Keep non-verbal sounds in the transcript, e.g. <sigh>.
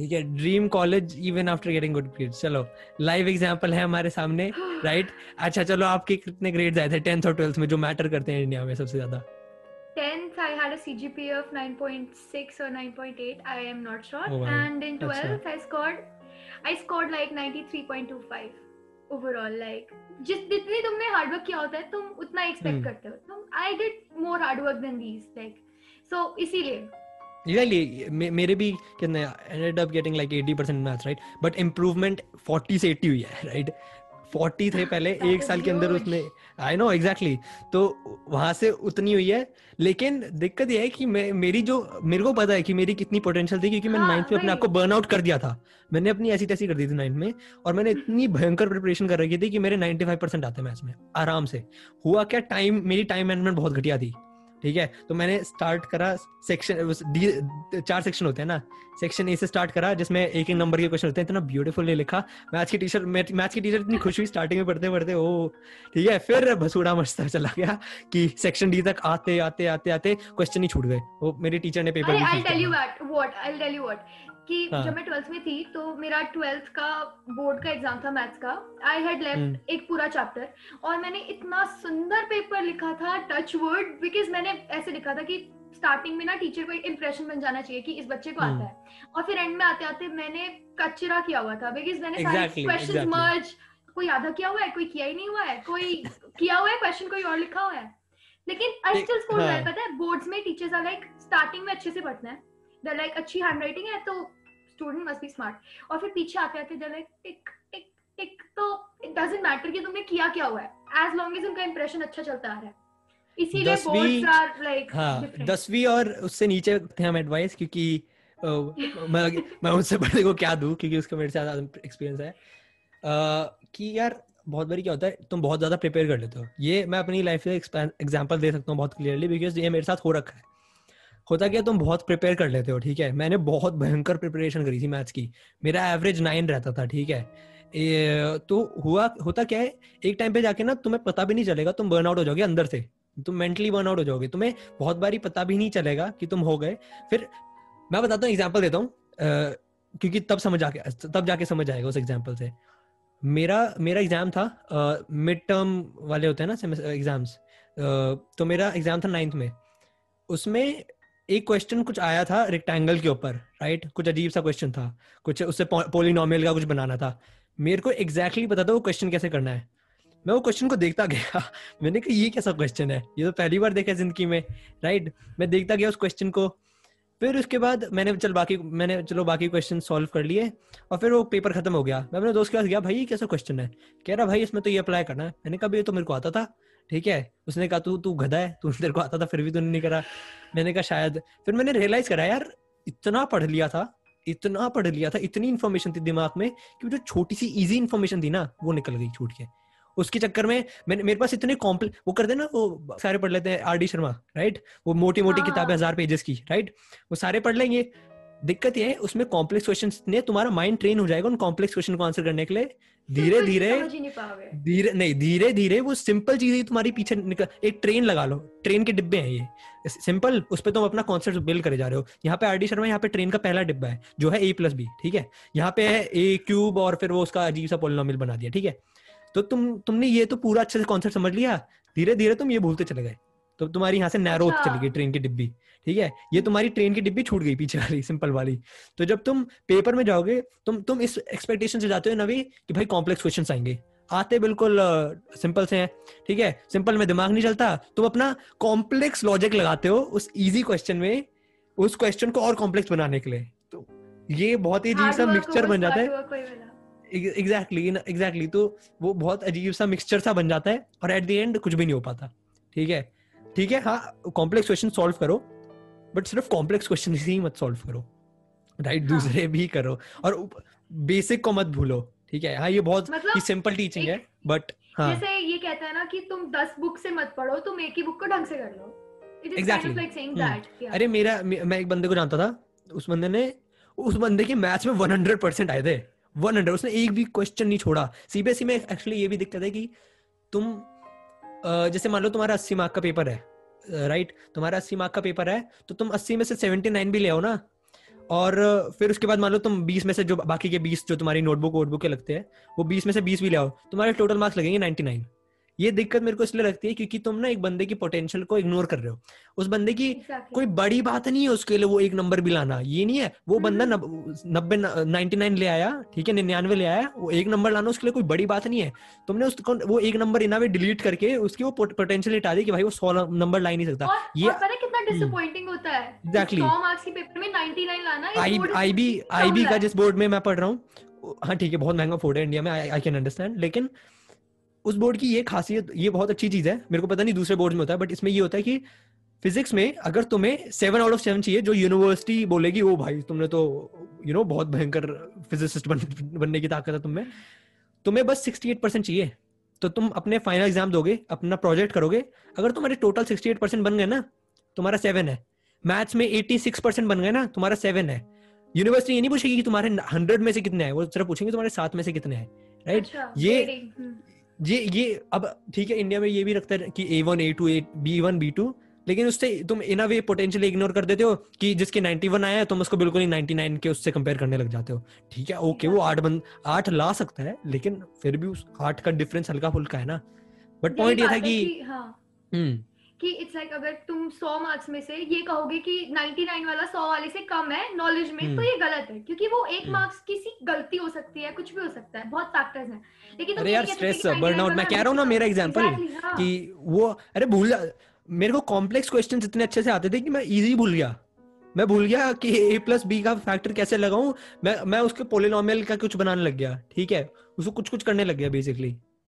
ठीक है dream college even after getting good grades चलो लाइव एग्जांपल है हमारे सामने <gasps> राइट अच्छा चलो आपके कितने ग्रेड्स आए थे? 10th और 12th में जो मैटर करते हैं इंडिया में सबसे ज़्यादा? 10th I had a CGPA of 9.6 or 9.8 I am not sure. Oh, wow. and in That's 12th I scored I scored like 93.25 overall like जिस जितनी तुमने हार्ड वर्क किया होता है तुम उतना एक्सपेक्ट Hmm. करते हो। तुम I did more hard work than this like so इसीलिए मेरे भी कितने ended up getting like 80% maths right? But improvement 40 से 80 हुई है right? 40 थे पहले एक साल के अंदर. उसने आई नो एग्जैक्टली तो वहाँ से उतनी हुई है लेकिन दिक्कत ये है कि मैं मेरी जो मेरे को पता है कि मेरी कितनी पोटेंशियल थी क्योंकि मैंने हाँ, नाइन्थ में अपने। आप को बर्न आउट कर दिया था। मैंने अपनी ऐसी तैसी कर दी थी नाइन्थ में और मैंने इतनी भयंकर प्रिपरेशन कर रखी थी कि मेरे 95 परसेंट आते मैथ्स में आराम से। हुआ क्या टाइम मेरी टाइम मैनेजमेंट बहुत घटिया थी। ठीक है? तो मैंने स्टार्ट करा सेक्शन चार सेक्शन होते हैं ना? सेक्शन ए से स्टार्ट करा जिसमें एक एक नंबर के क्वेश्चन होते हैं। इतना ब्यूटीफुल नहीं लिखा। मैथ्स की टीचर मैथ्स की टीचर इतनी खुश हुई स्टार्टिंग में पढ़ते पढ़ते ओ ठीक है? फिर भसूड़ा मचता चला गया कि सेक्शन डी तक आते आते आते आते क्वेश्चन ही छूट गए। वो मेरी टीचर ने पेपर कि हाँ. जब मैं 12th में थी तो मेरा 12th का बोर्ड का एग्ज़ाम था मैथ्स का आई हैड हम्म। लेफ़्ट एक पूरा चैप्टर और मैंने इतना सुंदर पेपर लिखा था टच वर्ड बिकॉज़ मैंने ऐसे लिखा था कि स्टार्टिंग में ना टीचर को एक इंप्रेशन बन जाना चाहिए कि इस बच्चे को हम्म। आता है और फिर एंड में आते आते मैंने कचरा किया हुआ था बिकॉज़ मैंने सारे exactly. मर्ज कोई आधा किया हुआ है कोई किया ही नहीं हुआ है कोई किया हुआ है क्वेश्चन कोई और लिखा हुआ है लेकिन आई स्टिल स्कोर। पता है बोर्ड्स में टीचर्स आर लाइक स्टार्टिंग में अच्छे से पढ़ना है लाइक अच्छी हैंडराइटिंग है तो स्टूडेंट मस्ट बी स्मार्ट और फिर पीछे आते आते लाइक टिक टिक टिक तो इट डजंट मैटर कि तुमने किया क्या हुआ है। एज लॉन्ग एज उनका इंप्रेशन अच्छा चलता आ रहा है। इसीलिए बोर्ड्स आर लाइक हाँ और उससे नीचे थे हम एडवाइस क्योंकि मैं मैं उससे बड़े को क्या दूँ क्योंकि उसका मेरे से ज़्यादा एक्सपीरियंस है। कि यार बहुत बारी क्या होता है तुम बहुत ज़्यादा प्रिपेयर कर लेते हो। ये मैं अपनी लाइफ से एग्जांपल दे सकता हूँ बहुत क्लियरली बिकॉज़ ये मेरे साथ हो रखा है। होता क्या तुम बहुत प्रिपेयर कर लेते हो ठीक है? मैंने बहुत भयंकर प्रिपरेशन करी थी मैथ्स की। मेरा एवरेज नाइन रहता था ठीक है? ए, तो हुआ होता क्या है एक टाइम पे जाके ना तुम्हें पता भी नहीं चलेगा तुम बर्न आउट हो जाओगे अंदर से। तुम मेंटली बर्न आउट हो जाओगे। तुम्हें बहुत बारी पता भी नहीं चलेगा कि तुम हो गए। फिर मैं बताता हूँ एग्ज़ाम्पल देता हूँ। क्योंकि तब समझ आ गया तब जाके समझ आएगा उस एग्ज़ाम्पल से। मेरा मेरा एग्ज़ाम था मिड टर्म वाले होते हैं ना एग्ज़ाम्स तो मेरा एग्ज़ाम था नाइन्थ में। उसमें एक क्वेश्चन कुछ आया था रेक्टेंगल के ऊपर राइट कुछ अजीब सा क्वेश्चन था। कुछ उससे पोलिनोमियल का कुछ बनाना था। मेरे को एग्जैक्टली exactly पता था वो क्वेश्चन कैसे करना है। मैं वो क्वेश्चन को देखता गया। <laughs> मैंने कहा, ये कैसा क्वेश्चन है? ये तो पहली बार देखा ज़िंदगी में राइट मैं देखता गया उस क्वेश्चन को। फिर उसके बाद मैंने, चल बाकी, मैंने, चलो बाकी क्वेश्चन सॉल्व कर लिए और फिर वो पेपर खत्म हो गया। मैं अपने दोस्त के पास गया, भाई, ये कैसा क्वेश्चन है? कह रहा, भाई, इसमें तो ये अप्लाई करना है। मैंने कहा ये तो मेरे को आता था। ठीक है? उसने कहा तू तू गधा है तू तेरे को आता था फिर भी तूने नहीं करा। मैंने कहा शायद। फिर मैंने रियलाइज़ करा यार इतना पढ़ लिया था इतना पढ़ लिया था इतनी इन्फॉर्मेशन थी दिमाग में कि जो छोटी सी इजी इन्फॉर्मेशन थी ना वो निकल गई छूट के। उसके चक्कर में मैंने मेरे पास इतने कॉम्प्ले वो करते ना वो सारे पढ़ लेते हैं आर डी शर्मा राइट वो मोटी मोटी हाँ। किताबें हज़ार पेजेस की राइट वो सारे पढ़ लेंगे दिक्कत ये है उसमें कॉम्प्लेक्स क्वेश्चन ने तुम्हारा माइंड ट्रेन हो जाएगा उन कॉम्प्लेक्स क्वेश्चन को आंसर करने के लिए। धीरे धीरे धीरे नहीं धीरे धीरे वो सिंपल चीज़ ही तुम्हारी पीछे निकल एक ट्रेन लगा लो। ट्रेन के डिब्बे हैं ये। सिंपल उस पर तुम अपना कॉन्सेप्ट बिल्ड करे जा रहे हो। यहाँ पे आर डी शर्मा यहाँ पे ट्रेन का पहला डिब्बा है जो है ए प्लस बी ठीक है? यहाँ पे है ए क्यूब और फिर वो उसका अजीब सा पोलिनोमियल बना दिया ठीक है? तो तुम तुमने ये तो पूरा अच्छे से कॉन्सेप्ट समझ लिया। धीरे धीरे तुम ये भूलते चले गए। तो तुम्हारी यहाँ से नैरो अच्छा। चली गई ट्रेन की डिब्बी ठीक है? ये तुम्हारी ट्रेन की डिब्बी छूट गई पीछे वाली सिंपल वाली। तो जब तुम पेपर में जाओगे तुम तुम इस एक्सपेक्टेशन से जाते हो नवी कि भाई कॉम्प्लेक्स क्वेश्चन आएँगे। आते बिल्कुल सिंपल से हैं ठीक है? सिंपल में दिमाग नहीं चलता तुम अपना कॉम्प्लेक्स लॉजिक लगाते हो उस इजी क्वेश्चन में उस क्वेश्चन को और कॉम्प्लेक्स बनाने के लिए। तो ये बहुत ही अजीब सा मिक्सचर बन जाता है। एग्जैक्टली एग्जैक्टली तो वो बहुत अजीब सा मिक्सचर सा बन जाता है और एट द एंड कुछ भी नहीं हो पाता ठीक है? ठीक है हाँ कॉम्प्लेक्स क्वेश्चन सॉल्व करो बट सिर्फ़ कॉम्प्लेक्स क्वेश्चन ही मत सॉल्व करो राइट हाँ। दूसरे भी करो और बेसिक को मत भूलो ठीक है हाँ ये बहुत मतलब सिंपल टीचिंग है बट हाँ जैसे ये कहता है ना कि तुम दस बुक से मत पढ़ो तुम एक ही बुक को ढंग से कर लो kind Exactly. Of like saying hmm. That अरे मेरा मैं एक बंदे को जानता था उस बंदे ने उस बंदे के मैथ्स में 100 परसेंट आए थे 100 उसने एक भी क्वेश्चन नहीं छोड़ा सीबीएसई में एक्चुअली ये भी दिक्कत है कि तुम जैसे मान लो तुम्हारा 80 मार्क का पेपर है राइट तुम्हारा 80 मार्क का पेपर है तो तुम 80 में से 79 भी ले आओ ना। और फिर उसके बाद मान लो तुम 20 में से जो बाकी के 20 जो तुम्हारी नोटबुक वोटबुक के लगते हैं, वो 20 में से 20 भी ले आओ। तुम्हारे टोटल मार्क्स लगेंगे 99 ये दिक्कत मेरे को इसलिए लगती है क्योंकि तुम ना एक बंदे की पोटेंशियल को इग्नोर कर रहे हो। उस बंदे की exactly. कोई बड़ी बात नहीं है उसके लिए वो एक नंबर भी लाना। ये नहीं है वो बंदा नब्बे नाइनटी नाइन ले आया ठीक है निन्यानवे ले आया वो एक नंबर लाना उसके लिए कोई बड़ी बात नहीं है। तुमने उसको वो एक नंबर इना डिलीट करके उसकी वो पोटेंशियल हटा दी कि भाई वो सौ नंबर ला ही नहीं सकता। और, ये और पता है कितना डिसअपॉइंटिंग होता है? Exactly. 100 मार्क्स के पेपर में 99 लाना आई आईबी आईबी का जिस बोर्ड में मैं पढ़ रहा हूँ हाँ ठीक है बहुत महँगा बोर्ड है इंडिया में आई कैन अंडरस्टैंड लेकिन उस बोर्ड की ये खासियत ये बहुत अच्छी चीज़ है। मेरे को पता नहीं दूसरे बोर्ड में होता है बट इसमें ये होता है कि फिजिक्स में अगर तुम्हें सेवन आउट ऑफ़ सेवन चाहिए जो यूनिवर्सिटी बोलेगी ओ भाई तुमने तो यू you नो know, बहुत भयंकर फिजिसिस्ट बन, बनने की ताकत है तुम्हें। तुम्हें बस सिक्सटी एट परसेंट चाहिए। तो तुम अपने फाइनल एग्ज़ाम दोगे अपना प्रोजेक्ट करोगे। अगर तुम्हारे टोटल सिक्सटी एट परसेंट बन गए ना तुम्हारा सेवन है। मैथ्स में एट्टी सिक्स परसेंट बन गए ना तुम्हारा सेवन है। यूनिवर्सिटी ये नहीं पूछेगी कि तुम्हारे हंड्रेड में से कितने हैं वो सिर्फ़ पूछेंगे तुम्हारे सात में से कितने हैं राइट right? अच्छा, ये हम्म। ये ये अब ठीक है इंडिया में ये भी रखता है कि A one A two A B one B two लेकिन उससे तुम इन वे पोटेंशियल इग्नोर कर देते हो कि जिसके 91 आया है तुम उसको बिल्कुल ही 99 के उससे कंपेयर करने लग जाते हो। ठीक है ओके वो आठ बंद आठ ला सकता है लेकिन फिर भी उस आठ का डिफरेंस हल्का फुल्का है ना। बट पॉइंट ये था कि हाँ। हम्म। कि इट्स लाइक like, अगर तुम 100 मार्क्स में से ये कहोगे कि 99 वाला 100 वाले से कम है नॉलेज में तो हम्म। ये गलत है क्योंकि वो एक। मार्क्स किसी गलती हो सकती है कुछ भी हो सकता है बहुत फैक्टर्स हैं लेकिन अरे यार सकते स्ट्रेस कि बर्नआउट मैं कह रहा हूँ ना मेरा। एग्जांपल हाँ। कि वो अरे भूल मेरे को कॉम्प्लेक्स क्वेश्चंस इतने अच्छे से आते थे कि मैं इजी भूल गया मैं भूल गया कि ए प्लस बी का फैक्टर कैसे लगाऊँ मैं मैं उसके पोलिनोमियल का कुछ बनाने लग गया ठीक है उसको कुछ कुछ करने लग गया बेसिकली